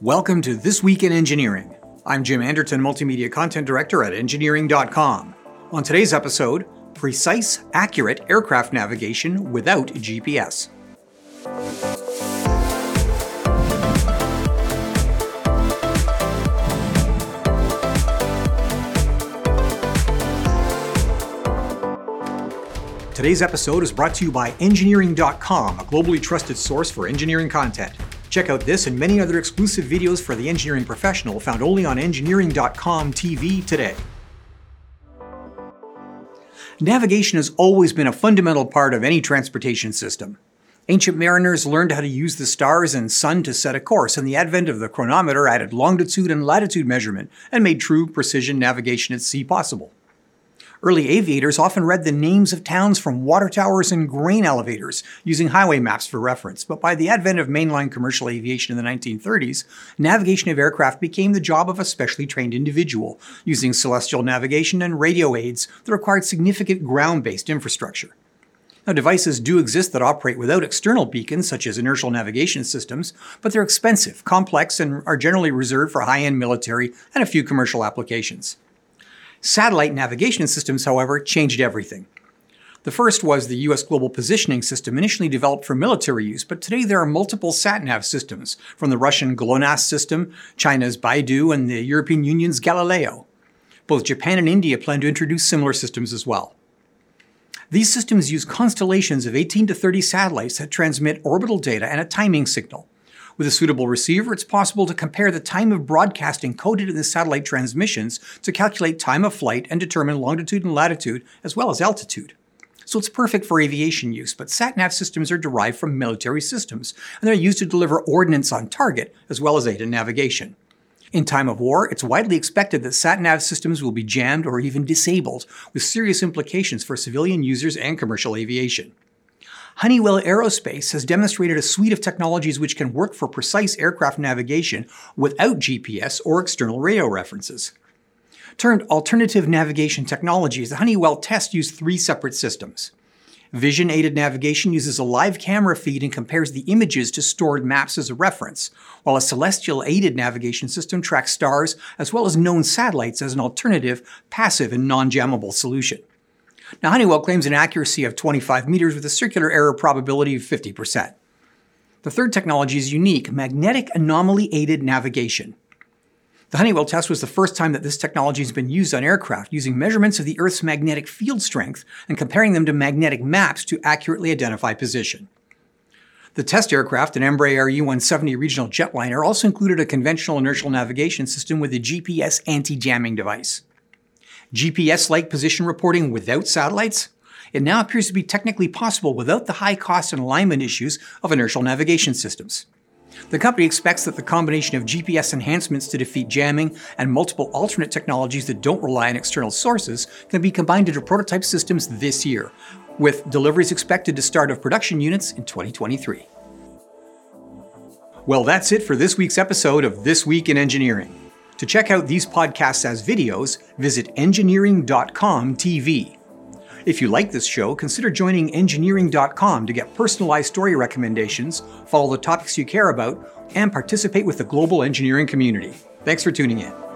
Welcome to This Week in Engineering. I'm Jim Anderton, Multimedia Content Director at Engineering.com. On today's episode, precise, accurate aircraft navigation without GPS. Today's episode is brought to you by Engineering.com, a globally trusted source for engineering content. Check out this and many other exclusive videos for the engineering professional found only on Engineering.com TV today. Navigation has always been a fundamental part of any transportation system. Ancient mariners learned how to use the stars and sun to set a course, and the advent of the chronometer added longitude and latitude measurement and made true precision navigation at sea possible. Early aviators often read the names of towns from water towers and grain elevators, using highway maps for reference. But by the advent of mainline commercial aviation in the 1930s, navigation of aircraft became the job of a specially trained individual, using celestial navigation and radio aids that required significant ground based infrastructure. Now, devices do exist that operate without external beacons, such as inertial navigation systems, but they're expensive, complex, and are generally reserved for high end military and a few commercial applications. Satellite navigation systems, however, changed everything. The first was the US Global Positioning System, initially developed for military use, but today there are multiple SatNav systems, from the Russian GLONASS system, China's BeiDou, and the European Union's Galileo. Both Japan and India plan to introduce similar systems as well. These systems use constellations of 18 to 30 satellites that transmit orbital data and a timing signal. With a suitable receiver, it's possible to compare the time of broadcast encoded in the satellite transmissions to calculate time of flight and determine longitude and latitude, as well as altitude. So it's perfect for aviation use, but SatNav systems are derived from military systems, and they're used to deliver ordnance on target, as well as aid in navigation. In time of war, it's widely expected that SatNav systems will be jammed or even disabled, with serious implications for civilian users and commercial aviation. Honeywell Aerospace has demonstrated a suite of technologies which can work for precise aircraft navigation without GPS or external radio references. Termed alternative navigation technologies, the Honeywell test used three separate systems. Vision aided navigation uses a live camera feed and compares the images to stored maps as a reference, while a celestial aided navigation system tracks stars as well as known satellites as an alternative, passive, and non jammable solution. Now, Honeywell claims an accuracy of 25 meters with a circular error probability of 50%. The third technology is unique magnetic anomaly aided navigation. The Honeywell test was the first time that this technology has been used on aircraft using measurements of the Earth's magnetic field strength and comparing them to magnetic maps to accurately identify position. The test aircraft, an Embraer E170 regional jetliner, also included a conventional inertial navigation system with a GPS anti jamming device. GPS like position reporting without satellites? It now appears to be technically possible without the high cost and alignment issues of inertial navigation systems. The company expects that the combination of GPS enhancements to defeat jamming and multiple alternate technologies that don't rely on external sources can be combined into prototype systems this year, with deliveries expected to start of production units in 2023. Well, that's it for this week's episode of This Week in Engineering. To check out these podcasts as videos, visit engineering.com TV. If you like this show, consider joining engineering.com to get personalized story recommendations, follow the topics you care about, and participate with the global engineering community. Thanks for tuning in.